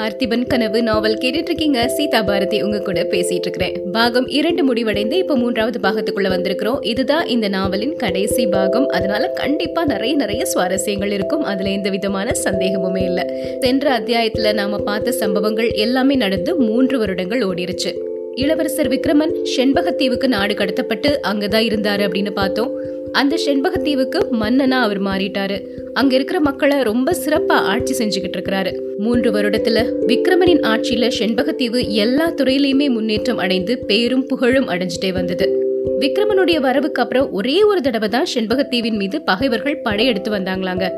பார்த்திபன் கனவு நாவல் கேட்டுட்டு இருக்கீங்க சீதா பாரதி உங்க கூட பேசிட்டு இருக்கிறேன் பாகம் இரண்டு முடிவடைந்து இப்ப மூன்றாவது பாகத்துக்குள்ள வந்திருக்கிறோம். இதுதான் இந்த நாவலின் கடைசி பாகம். அதனால கண்டிப்பா நிறைய நிறைய சுவாரஸ்யங்கள் இருக்கும். அதுல எந்த விதமான சந்தேகமுமே இல்ல. சென்ற அத்தியாயத்துல நாம பார்த்த சம்பவங்கள் எல்லாமே நடந்து மூன்று வருடங்கள் ஓடிருச்சு. இளவரசர் விக்ரமன் செண்பகத்தீவுக்கு நாடு கடத்தப்பட்டு அங்கதான் இருந்தாரு அப்படின்னு பார்த்தோம். அந்த செண்பகத்தீவுக்கு மன்னனா அவர் மாறிட்டாரு. அங்க இருக்கிற மக்களை ரொம்ப சிறப்பா ஆட்சி செஞ்சுக்கிட்டு இருக்கிறாரு. மூன்று வருடத்துல விக்ரமனின் ஆட்சியில செண்பகத்தீவு எல்லா துறையிலயுமே முன்னேற்றம் அடைந்து பேரும் புகழும் அடைஞ்சிட்டே வந்தது. விக்ரமனுடைய வரவுக்கு அப்புறம் ஒரே ஒரு தடவை தான் செண்பகத்தீவின் மீது பகைவர்கள் படையெடுத்து வந்தாங்களாங்க.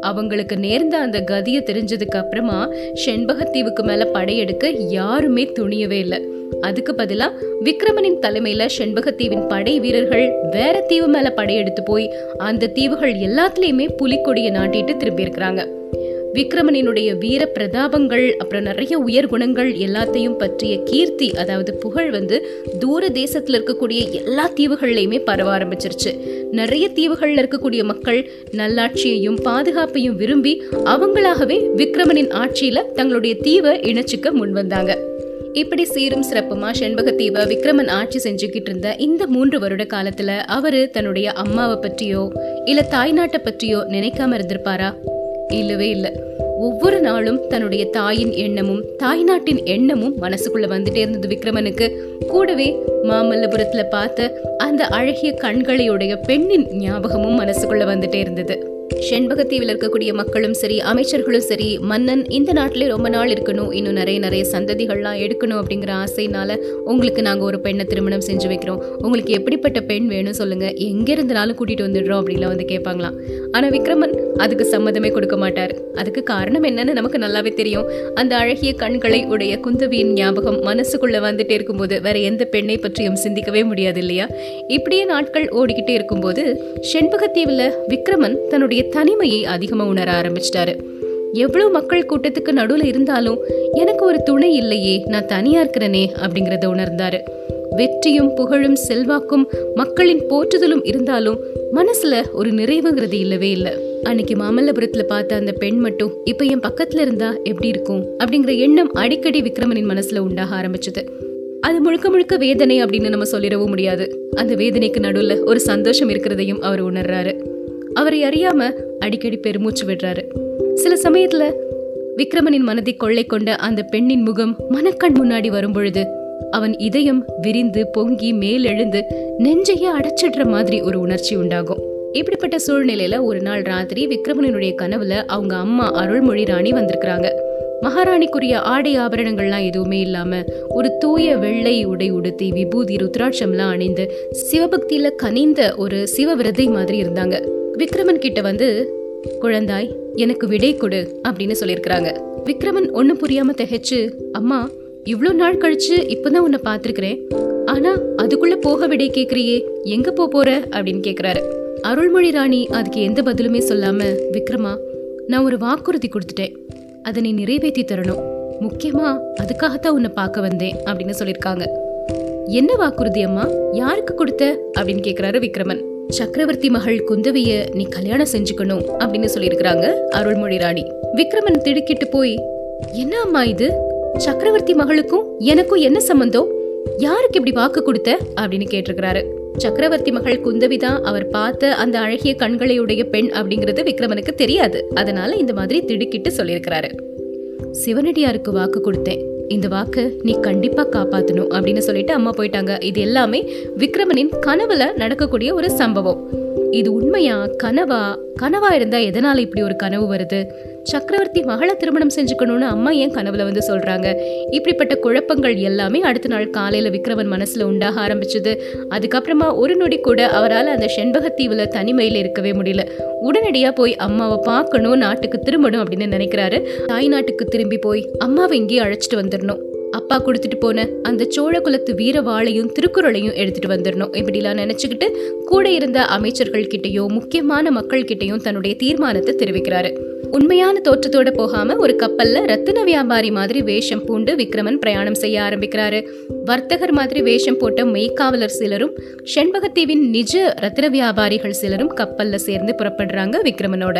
அவங்களுக்கு நேர்ந்த அந்த கதியை தெரிஞ்சதுக்கு அப்புறமா செண்பகத்தீவுக்கு மேல படையெடுக்க யாருமே துணியவே இல்லை. அதுக்கு பதிலா விக்ரமனின் தலைமையில செண்பகத்தீவின் படை வீரர்கள் வேற தீவு மேல படையெடுத்து போய் அந்த தீவுகள் எல்லாத்துலயுமே புலிக்கொடியை நாட்டிட்டு திரும்பி இருக்கிறாங்க. விக்ரமனினுடைய வீர பிரதாபங்கள் அப்புறம் நிறைய உயர் குணங்கள் எல்லாத்தையும் பற்றிய கீர்த்தி அதாவது புகழ் வந்து தூர தேசத்தில் இருக்கக்கூடிய எல்லா தீவுகள்லையுமே பரவ ஆரம்பிச்சிருச்சு. நிறைய தீவுகள்ல இருக்கக்கூடிய மக்கள் நல்லாட்சியையும் பாதுகாப்பையும் விரும்பி அவங்களாகவே விக்ரமனின் ஆட்சியில தங்களுடைய தீவை இணைச்சிக்க முன் வந்தாங்க. இப்படி சீரும் சிறப்புமா செண்பகத்தீவை விக்ரமன் ஆட்சி செஞ்சுக்கிட்டு இருந்த இந்த மூன்று வருட காலத்துல அவரு தன்னுடைய அம்மாவை பற்றியோ இல்ல தாய்நாட்டை பற்றியோ நினைக்காம இருந்திருப்பாரா? இல்லவே இல்லை. ஒவ்வொரு நாளும் தன்னுடைய தாயின் எண்ணமும் தாய் நாட்டின் எண்ணமும் மனசுக்குள்ள வந்துட்டே இருந்தது விக்ரமனுக்கு. கூடவே மாமல்லபுரத்துல பார்த்த அந்த அழகிய கண்களையுடைய பெண்ணின் ஞாபகமும் மனசுக்குள்ள வந்துட்டே இருந்தது. செண்பகத்தீவில் இருக்கக்கூடிய மக்களும் சரி அமைச்சர்களும் சரி மன்னன் இந்த நாட்டிலே ரொம்ப நாள் இருக்கணும் இன்னும் நிறைய நிறைய சந்ததிகள்லாம் எடுக்கணும் அப்படிங்கிற ஆசைனால உங்களுக்கு நாங்கள் ஒரு பெண்ணை திருமணம் செஞ்சு வைக்கிறோம். உங்களுக்கு எப்படிப்பட்ட பெண் வேணும் சொல்லுங்க. எங்கே இருந்தாலும் கூட்டிட்டு வந்துடுறோம் அப்படின்லாம் வந்து கேட்பாங்களாம். ஆனா விக்ரமன் அதுக்கு சம்மதமே கொடுக்க மாட்டார். அதுக்கு காரணம் என்னன்னு நமக்கு நல்லாவே தெரியும். அந்த அழகிய கண்களை உடைய குந்தவியின் ஞாபகம் மனசுக்குள்ள வந்துட்டே இருக்கும்போது வேற எந்த பெண்ணை பற்றியும் சிந்திக்கவே முடியாது இல்லையா? இப்படியே நாட்கள் ஓடிக்கிட்டே இருக்கும்போது செண்பகத்தீவில் விக்ரமன் தன்னுடைய தனிமையை அதிகமா உணர ஆரம்பிச்சிட்டாரு. எவ்வளவு மக்கள் கூட்டத்துக்கு நடுவுல இருந்தாலும் எனக்கு ஒரு துணை இல்லையே நான் தனியா இருக்கிறனே அப்படிங்கறத உணர்ந்தாரு. வெற்றியும் புகழும் செல்வாக்கும் மக்களின் போற்றுதலும் இருந்தாலும் மனசுல ஒரு நிறைவுங்கிறது இல்லவே இல்லை. அன்னைக்கு மாமல்லபுரத்துல பார்த்த அந்த பெண் மட்டும் இப்ப என் பக்கத்துல இருந்தா எப்படி இருக்கும்? அப்படிங்கிற எண்ணம் அடிக்கடி விக்ரமனின் மனசுல உண்டாக ஆரம்பிச்சது. அது முழுக்க முழுக்க வேதனை அப்படின்னு நம்ம சொல்லிடவும் முடியாது. அந்த வேதனைக்கு நடுவுல ஒரு சந்தோஷம் இருக்கிறதையும் அவர் உணர்றாரு. அவரை அறியாம அடிக்கடி பெருமூச்சு விடுறாரு. சில சமயத்துல விக்ரமனின் மனதை கொள்ளை கொண்ட அந்த பெண்ணின் முகம் மனக்கண் முன்னாடி வரும்பொழுது அவன் இதயம் விரிந்து பொங்கி மேலெழுந்து நெஞ்சையே அடைச்சிடுற மாதிரி ஒரு உணர்ச்சி உண்டாகும். இப்படிப்பட்ட சூழ்நிலையில ஒரு நாள் ராத்திரி விக்ரமனினுடைய கனவுல அவங்க அம்மா அருள்மொழி ராணி வந்திருக்கிறாங்க. மகாராணிக்குரிய ஆடை ஆபரணங்கள்லாம் எதுவுமே இல்லாம ஒரு தூய வெள்ளை உடை உடுத்தி விபூதி ருத்ராட்சம்லாம் அணிந்து சிவபக்தியில கனிந்த ஒரு சிவவிரதை மாதிரி இருந்தாங்க. விக்ரமன் கிட்ட வந்து குழந்தாய் எனக்கு விடை கொடு அப்படின்னு சொல்லியிருக்கிறாங்க. விக்ரமன் ஒன்றும் புரியாம திகைச்சு அம்மா இவ்வளோ நாள் கழிச்சு இப்பதான் உன்னை பார்த்துருக்கிறேன். ஆனா அதுக்குள்ள போக விடை கேட்குறியே எங்க போ போற? அப்படின்னு கேட்குறாரு அருள்மொழி ராணி அதுக்கு எந்த பதிலுமே சொல்லாம விக்ரமா நான் ஒரு வாக்குறுதி கொடுத்துட்டேன். அதை நீ நிறைவேற்றி தரணும். முக்கியமா அதுக்காகத்தான் உன்னை பார்க்க வந்தேன் அப்படின்னு சொல்லியிருக்காங்க. என்ன வாக்குறுதி அம்மா? யாருக்கு கொடுத்த? அப்படின்னு கேட்குறாரு விக்ரமன். சக்கரவர்த்தி மகள் குந்தவிய நீ கல்யாணம் செஞ்சுக்கணும் அப்படின்னு சொல்லியிருக்கிறாங்க அருள்மொழி ராணி. விக்ரமன் திடுக்கிட்டு போய் என்ன அம்மா இது? சக்கரவர்த்தி மகளுக்கும் எனக்கும் என்ன சம்பந்தம்? யாருக்கு இப்படி வாக்கு கொடுத்த? அப்படின்னு கேட்டிருக்கிறாரு. சக்கரவர்த்தி மகள் குந்தவி தான் அவர் பார்த்த அந்த அழகிய கண்களையுடைய பெண் அப்படிங்கிறது விக்ரமனுக்கு தெரியாது. அதனால இந்த மாதிரி திடுக்கிட்டு சொல்லியிருக்கிறாரு. சிவனடியாருக்கு வாக்கு கொடுத்தேன். இந்த வாக்கு நீ கண்டிப்பா காப்பாத்தணும் அப்படின்னு சொல்லிட்டு அம்மா போயிட்டாங்க. இது எல்லாமே விக்ரமனின் கனவுல நடக்கக்கூடிய ஒரு சம்பவம். இது உண்மையா கனவா? கனவா இருந்தா எதனால இப்படி ஒரு கனவு வருது? சக்கரவர்த்தி மகளை திருமணம் செஞ்சுக்கணும்னு அம்மா ஏன் கனவுல வந்து சொல்றாங்க? இப்படிப்பட்ட குழப்பங்கள் எல்லாமே அடுத்த நாள் காலையில விக்ரமன் மனசுல உண்டாக ஆரம்பிச்சது. அதுக்கப்புறமா ஒரு நொடி கூட அவரால் அந்த செண்பகத்தீவுல தனிமையில இருக்கவே முடியல. உடனடியா போய் அம்மாவை பார்க்கணும் நாட்டுக்கு திரும்பணும் அப்படின்னு நினைக்கிறாரு. தாய் நாட்டுக்கு திரும்பி போய் அம்மாவை இங்கேயே அழைச்சிட்டு வந்துடணும். அப்பா கொடுத்துட்டு போன அந்த சோழ குலத்து வீர வாளையும் திருக்குறளையும் எடுத்துட்டு வந்துடணும் இப்படிலாம் நினைச்சுக்கிட்டு கூட இருந்த அமைச்சர்கள் கிட்டேயோ முக்கியமான மக்கள் கிட்டயும் தன்னுடைய தீர்மானத்தை தெரிவிக்கிறாரு. உண்மையான தோற்றத்தோட போகாம ஒரு கப்பல்ல ரத்தின வியாபாரி மாதிரி வேஷம் பூண்டு விக்ரமன் பிரயாணம் செய்ய ஆரம்பிக்கிறாரு. வர்த்தகர் மாதிரி வேஷம் போட்ட மெய்க்காவலர் சிலரும் செண்பகத்தீவின் நிஜ ரத்தின வியாபாரிகள் சிலரும் கப்பல்ல சேர்ந்து புறப்படுறாங்க விக்ரமனோட.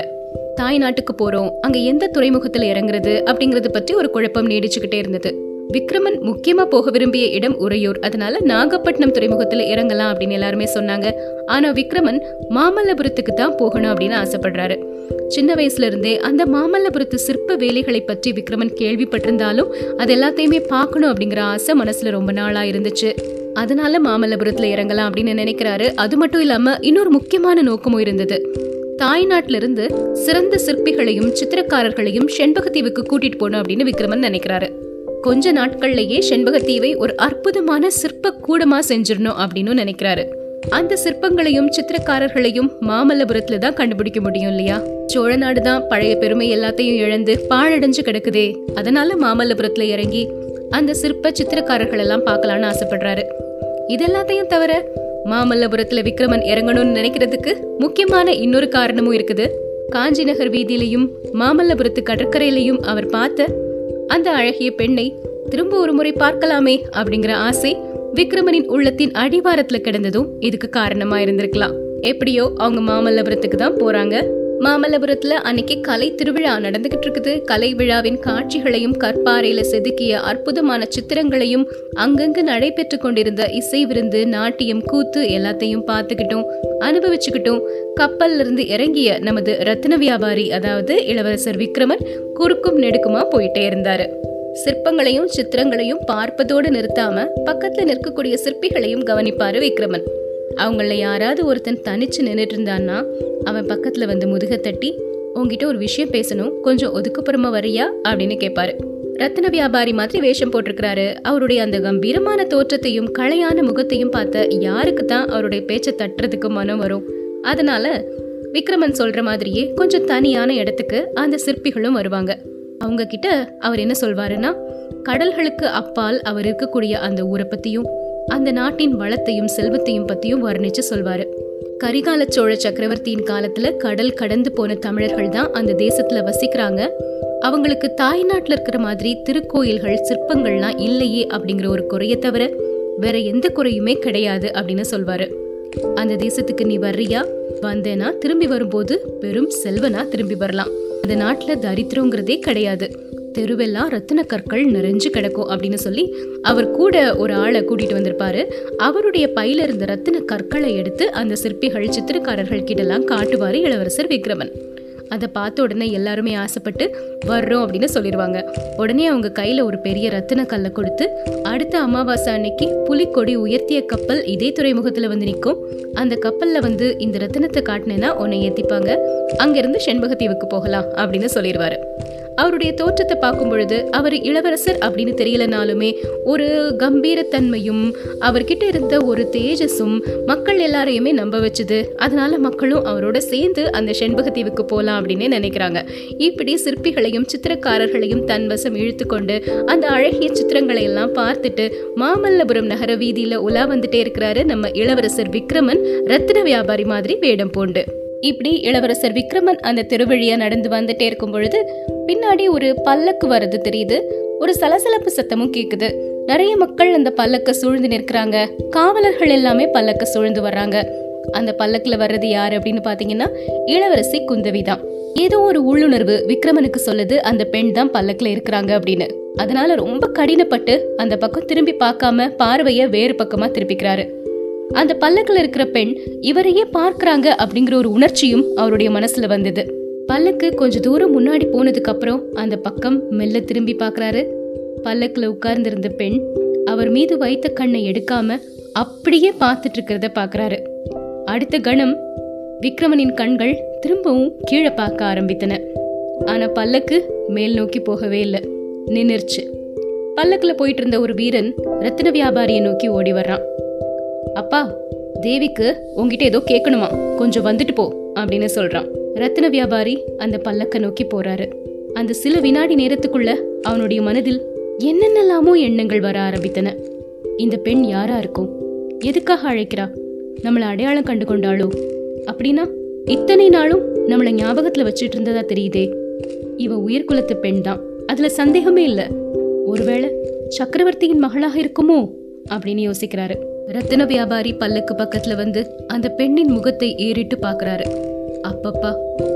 தாய் நாட்டுக்கு போறோம் அங்க எந்த துறைமுகத்துல இறங்குறது அப்படிங்கறது பற்றி ஒரு குழப்பம் நீடிச்சுக்கிட்டே இருந்தது. விக்ரமன் முக்கியமா போக விரும்பிய இடம் உறையூர். அதனால நாகப்பட்டினம் துறைமுகத்துல இறங்கலாம் அப்படின்னு எல்லாருமே சொன்னாங்க. ஆனா விக்ரமன் மாமல்லபுரத்துக்கு தான் போகணும் அப்படின்னு ஆசைப்படுறாரு. சின்ன வயசுல இருந்தே அந்த மாமல்லபுரத்து சிற்ப வேலைகளை பற்றி விக்ரமன் கேள்விப்பட்டிருந்தாலும் அது எல்லாத்தையுமே பார்க்கணும் அப்படிங்கிற ஆசை மனசுல ரொம்ப நாளா இருந்துச்சு. அதனால மாமல்லபுரத்துல இறங்கலாம் அப்படின்னு நினைக்கிறாரு. அது மட்டும் இல்லாம இன்னொரு முக்கியமான நோக்கமும் இருந்தது. தாய்நாட்டிலிருந்து சிறந்த சிற்பிகளையும் சித்திரக்காரர்களையும் செண்பகத்தீவுக்கு கூட்டிட்டு போகணும் அப்படின்னு விக்ரமன் நினைக்கிறாரு. கொஞ்ச நாட்கள்லயே செண்பகத்தீவை ஒரு அற்புதமான சிற்ப கூடமா செஞ்சிடணும் அப்படின்னு நினைக்கிறாரு. அந்த சிற்பங்களையும் சித்திரக்காரர்களையும் மாமல்லபுரத்துல தான் கண்டுபிடிக்க முடியும் இல்லையா? சோழ நாடு தான் பழைய பெருமை எல்லாத்தையும் இழந்து பாழடைஞ்சு கிடக்குதே. அதனால மாமல்லபுரத்துல இறங்கி அந்த சிற்ப சித்திரக்காரர்கள் எல்லாம் பார்க்கலான்னு ஆசைப்படுறாரு. இதெல்லாத்தையும் தவிர மாமல்லபுரத்துல விக்ரமன் இறங்கணும்னு நினைக்கிறதுக்கு முக்கியமான இன்னொரு காரணமும் இருக்குது. காஞ்சி நகர் வீதியிலையும் மாமல்லபுரத்து கடற்கரையிலையும் அவர் பார்த்த அந்த அழகிய பெண்ணை திரும்ப ஒரு முறை பார்க்கலாமே அப்படிங்கிற ஆசை விக்ரமனின் உள்ளத்தின் அடிவாரத்துல கிடந்ததும் இதுக்கு காரணமா இருந்திருக்கலாம். எப்படியோ அவங்க மாமல்லபுரத்துக்கு தான் போறாங்க. மாமல்லபுரத்துல அன்னைக்கு கலை திருவிழா நடந்துகிட்டு இருக்குது. கலை விழாவின் காட்சிகளையும் கற்பாறையில செதுக்கிய அற்புதமான சித்திரங்களையும் அங்கங்கு நடைபெற்று கொண்டிருந்த இசை விருந்து நாட்டியம் கூத்து எல்லாத்தையும் பார்த்துக்கிட்டும் அனுபவிச்சுக்கிட்டும். கப்பல்ல இருந்து இறங்கிய நமது ரத்ன வியாபாரி அதாவது இளவரசர் விக்ரமன் குறுக்கும் நெடுக்குமா போயிட்டே இருந்தாரு. சிற்பங்களையும் சித்திரங்களையும் பார்ப்பதோடு நிறுத்தாம பக்கத்துல நிற்கக்கூடிய சிற்பிகளையும் கவனிப்பாரு விக்ரமன். அவங்கள யாராவது ஒருத்தன் தனிச்சு நின்றுட்டு இருந்தான்னா அவன் பக்கத்தில் வந்து முதுக தட்டி உங்ககிட்ட ஒரு விஷயம் பேசணும். கொஞ்சம் ஒதுக்குப்புறமா வரியா? அப்படின்னு கேட்பாரு ரத்தின வியாபாரி மாதிரி வேஷம் போட்டிருக்கிறாரு. அவருடைய அந்த கம்பீரமான தோற்றத்தையும் களையான முகத்தையும் பார்த்த யாருக்கு தான் அவருடைய பேச்சை தட்டுறதுக்கு மனம் வரும்? அதனால விக்ரமன் சொல்ற மாதிரியே கொஞ்சம் தனியான இடத்துக்கு அந்த சிற்பிகளும் வருவாங்க. அவங்க கிட்ட அவர் என்ன சொல்வாருன்னா கடல்களுக்கு அப்பால் அவர் இருக்கக்கூடிய அந்த ஊரை பத்தியும் அந்த நாட்டின் வளத்தையும் செல்வத்தையும் பத்தியும் வர்ணிச்சு சொல்வாரு. கரிகால சோழ சக்கரவர்த்தியின் காலத்துல கடல் கடந்து போன தமிழர்கள் தான் அந்த தேசத்துல வசிக்கிறாங்க. அவங்களுக்கு தாய்நாட்டில் இருக்கிற மாதிரி திருக்கோயில்கள் சிற்பங்கள்லாம் இல்லையே அப்படிங்கிற ஒரு குறைய தவிர வேற எந்த குறையுமே கிடையாது அப்படின்னு சொல்வாரு. அந்த தேசத்துக்கு நீ வர்றியா? வந்தேனா திரும்பி வரும்போது பெரும் செல்வனா திரும்பி வரலாம். அந்த நாட்டுல தரித்திரங்கிறதே கிடையாது. தெருவெல்லாம் ரத்தின கற்கள் நிறைஞ்சு கிடக்கும் அப்படின்னு சொல்லி அவர் கூட ஒரு ஆளை கூட்டிட்டு வந்திருப்பாரு. அவருடைய பையில இருந்த ரத்தின கற்களை எடுத்து அந்த சிற்பிகள் சித்திரக்காரர்கள் கிட்டலாம் காட்டுவாரு இளவரசர் விக்ரமன். அதை பார்த்த உடனே எல்லாருமே ஆசைப்பட்டு வர்றோம் அப்படின்னு சொல்லிடுவாங்க உடனே அவங்க கையில் ஒரு பெரிய ரத்தின கல்லை கொடுத்து அடுத்த அமாவாசை அன்னைக்கு புலிக்கொடி உயர்த்திய கப்பல் இதே துறைமுகத்தில் வந்து நிற்கும். அந்த கப்பலில் வந்து இந்த ரத்தினத்தை காட்டினேன்னா உன்னை ஏற்றிப்பாங்க அங்கேருந்து செண்பகத்தீவுக்கு போகலாம் அப்படின்னு சொல்லிடுவாரு அவருடைய தோற்றத்தை பார்க்கும் பொழுது அவர் இளவரசர் அப்படின்னு தெரியலனாலுமே ஒரு கம்பீரத்தன்மையும் அவர்கிட்ட இருந்த ஒரு தேஜஸும் மக்கள் எல்லாரையுமே நம்ப வச்சுது. அதனால மக்களும் அவரோட சேர்ந்து அந்த செண்பகத்தீவுக்கு போகலாம் அப்படின்னு நினைக்கிறாங்க. இப்படி சிற்பிகளையும் சித்திரக்காரர்களையும் தன் வசம் இழுத்துக்கொண்டு அந்த அழகிய சித்திரங்களை எல்லாம் பார்த்துட்டு மாமல்லபுரம் நகர வீதியில உலா வந்துட்டே இருக்கிறாரு நம்ம இளவரசர் விக்ரமன் ரத்தின வியாபாரி மாதிரி வேடம் பூண்டு. இப்படி இளவரசர் விக்ரமன் அந்த திருவழியா நடந்து வந்துட்டே இருக்கும் பொழுது பின்னாடி ஒரு பல்லக்கு வர்றது தெரியுது. ஒரு சலசலப்பு சத்தமும் கேக்குது. நிறைய மக்கள் அந்த பல்லக்க சூழ்ந்து நிற்கிறாங்க. காவலர்கள் எல்லாமே பல்லக்க சூழ்ந்து வர்றாங்க. அந்த பல்லக்குல வர்றது யார் அப்படின்னு பாத்தீங்கன்னா இளவரசி குந்தவி தான். ஏதோ ஒரு உள்ளுணர்வு விக்ரமனுக்கு சொல்லுது அந்த பெண் தான் பல்லக்குல இருக்கிறாங்க அப்படின்னு. அதனால ரொம்ப கடினப்பட்டு அந்த பக்கம் திரும்பி பார்க்காம பார்வைய வேறு பக்கமா திருப்பிக்கிறாரு. அந்த பல்லக்குல இருக்கிற பெண் இவரையே பார்க்கறாங்க அப்படிங்கிற ஒரு உணர்ச்சியும் அவருடைய மனசுல வந்தது. பல்லக்கு கொஞ்ச தூரம் முன்னாடி போனதுக்கு அப்புறம் அந்த பக்கம் மெல்ல திரும்பி பார்க்கறாரு. பல்லக்கில் உட்கார்ந்திருந்த பெண் அவர் மீது வைத்த கண்ணை எடுக்காம அப்படியே பார்த்துட்டு இருக்கிறத பார்க்கறாரு. அடுத்த கணம் விக்ரமனின் கண்கள் திரும்பவும் கீழே பார்க்க ஆரம்பித்தன. ஆனா பல்லக்கு மேல் நோக்கி போகவே இல்லை. நின்னுருச்சு. பல்லக்கில் போயிட்டு இருந்த ஒரு வீரன் ரத்தின வியாபாரியை நோக்கி ஓடி வர்றான். அப்பா தேவிக்கு உங்ககிட்ட ஏதோ கேட்கணுமா கொஞ்சம் வந்துட்டு போ அப்படின்னு சொல்றான். ரத்தின வியாபாரி அந்த பல்லக்க நோக்கி போறாரு. அந்த சில வினாடி நேரத்துக்குள்ள அவனுடைய மனதில் என்னென்னலாமோ எண்ணங்கள் வர ஆரம்பித்தன. இந்த பெண் யாரா இருக்கும்? எதுக்காக அழைக்கிறா? நம்மள அடையாளம் கண்டு கொண்டாளோ? அப்படின்னா இத்தனை நாளும் நம்மளை ஞாபகத்துல வச்சிட்டு இருந்ததா தெரியுதே. இவ உயிர்குலத்து பெண் தான். அதுல சந்தேகமே இல்ல. ஒருவேளை சக்கரவர்த்தியின் மகளாக இருக்குமோ? அப்படின்னு யோசிக்கிறாரு. ரத்தின வியாபாரி பல்லுக்கு பக்கத்துல வந்து அந்த பெண்ணின் முகத்தை ஏறிட்டு பாக்குறாரு. அப்பப்பா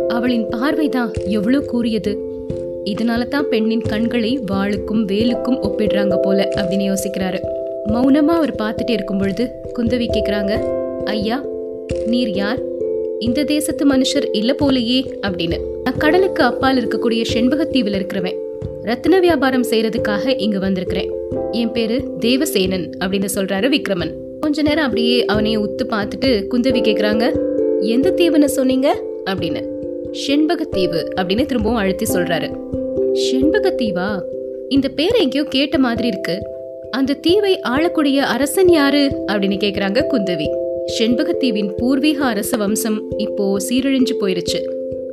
அவளின் பார்வைதான் எவ்வளோ கூறியது. இதனால தான் பெண்ணின் கண்களை வாளுக்கும் வேலுக்கும் ஒப்பிடுறாங்க போல அப்படின்னு யோசிக்கிறாரு. மௌனமா அவர் பார்த்துட்டே இருக்கும் பொழுது குந்தவி கேட்குறாங்க ஐயா நீர் யார்? இந்த தேசத்து மனுஷர் இல்ல போலையே அப்படின்னு. நான் கடலுக்கு அப்பால் இருக்கக்கூடிய செண்பகத்தீவில் இருக்கிறவன். ரத்தின வியாபாரம் செய்யறதுக்காக இங்க வந்திருக்கிறேன். என் பேரு தேவசேனன் அப்படின்னு சொல்றாரு விக்ரமன். கொஞ்ச நேரம் அப்படியே அவனையே உத்து பார்த்துட்டு குந்தவி கேட்குறாங்க எந்த தீவுன்னு சொன்னீங்க? அப்படின்னு. செண்பகத்தீவு அப்படின்னு திரும்பவும் அழுத்தி சொல்றாரு. செண்பகத்தீவா இந்த பேரை எங்கேயோ கேட்ட மாதிரி இருக்கு. அந்த தீவை ஆளக்கூடிய அரசன் யாரு? அப்படின்னு கேக்குறாங்க குந்தவி. செண்பகத்தீவின் பூர்வீக அரச வம்சம் இப்போ சீரழிஞ்சு போயிருச்சு.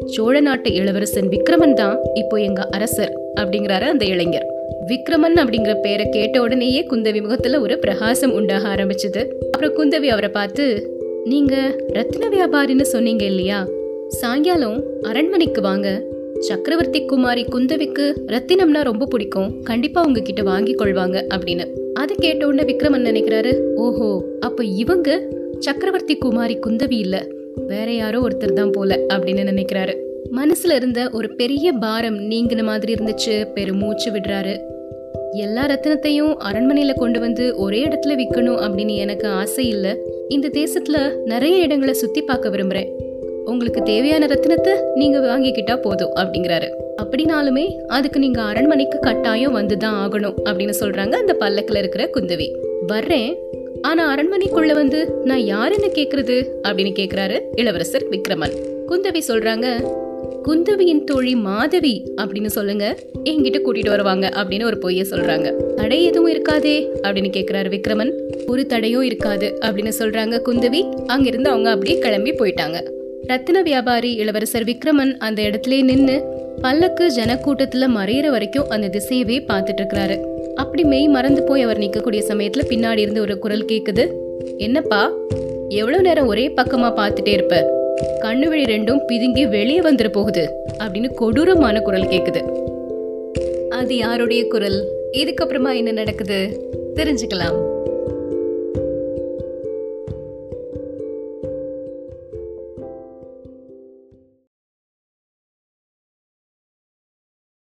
சோழ நாட்டு இளவரசன் விக்ரமன் தான் இப்போ எங்க அரசர் அப்படிங்கிறாரு அந்த இளைஞர். விக்ரமன் அப்படிங்கிற பேரை கேட்ட உடனேயே குந்தவி முகத்துல ஒரு பிரகாசம் உண்டாக ஆரம்பிச்சது. அப்புறம் குந்தவி அவரை பார்த்து நீங்க ரத்ன வியாபாரின்னு சொன்னீங்க இல்லையா? சாயங்காலம் அரண்மனைக்கு வாங்க. சக்கரவர்த்தி குமாரி குந்தவிக்கு ரத்தினம்னா ரொம்ப பிடிக்கும். கண்டிப்பா உங்ககிட்ட வாங்கி கொள்வாங்க அப்படின்னு. அது கேட்ட உடனே விக்ரமன் நினைக்கிறாரு ஓஹோ அப்ப இவங்க சக்கரவர்த்தி குமாரி குந்தவி இல்ல. வேற யாரோ ஒருத்தர் தான் போல அப்படின்னு நினைக்கிறாரு. மனசுல இருந்த ஒரு பெரிய பாரம் நீங்கின மாதிரி இருந்துச்சு. பெருமூச்சு விடுறாரு. எல்லா ரத்தினத்தையும் அரண்மனையில கொண்டு வந்து ஒரே இடத்துல விற்கணும் அப்படின்னு எனக்கு ஆசை இல்லை. இந்த தேசத்துல நிறைய இடங்களை சுத்தி பார்க்க விரும்புறேன். உங்களுக்கு தேவையான ரத்தினத்தை நீங்க வாங்கிக்கிட்டா போதும் அப்படிங்கிறாரு. அப்படினாலுமே அதுக்கு நீங்க அரண்மனைக்கு கட்டாயம் வந்துதான் ஆகணும் அப்படின்னு சொல்றாங்க அந்த பல்லக்கில் இருக்கிற குந்தவி. வர்றேன் ஆனா அரண்மனைக்குள்ள வந்து நான் யாருன்னு கேக்குறது அப்படின்னு கேக்குறாரு இளவரசர் விக்ரமன். குந்தவி சொல்றாங்க குந்தவியின் தோழி மாதவி அப்படின்னு சொல்லுங்க. என்கிட்ட கூட்டிட்டு வருவாங்க அப்படின்னு ஒரு பொய்ய சொல்றாங்க. தடை எதுவும் இருக்காதே அப்படின்னு கேக்குறாரு விக்ரமன். ஒரு தடையும் இருக்காது அப்படின்னு சொல்றாங்க குந்தவி. அங்கிருந்து அவங்க அப்படியே கிளம்பி போயிட்டாங்க. ரத்தின வியாபாரி இளவரசர் விக்ரமன் அந்த இடத்துல நின்னு பல்லக்கு ஜனக்கூட்டத்துல மறையிற வரைக்கும் அந்த திசையவே பார்த்துட்டு இருக்கிறாரு. அப்படி மெய் மறந்து போய் அவர் நிக்கக்கூடிய சமயத்துல பின்னாடி இருந்து ஒரு குரல் கேக்குது. என்னப்பா எவ்வளவு நேரம் ஒரே பக்கமா பார்த்துட்டே இருப்ப? கண்ணு வழி ரெண்டும் பிதுங்கி வெளியே வந்துட போகுது அப்படின்னு கொடூரமான குரல் கேக்குது. அது யாருடைய குரல்? இதுக்கப்புறமா என்ன நடக்குது? தெரிஞ்சுக்கலாம்.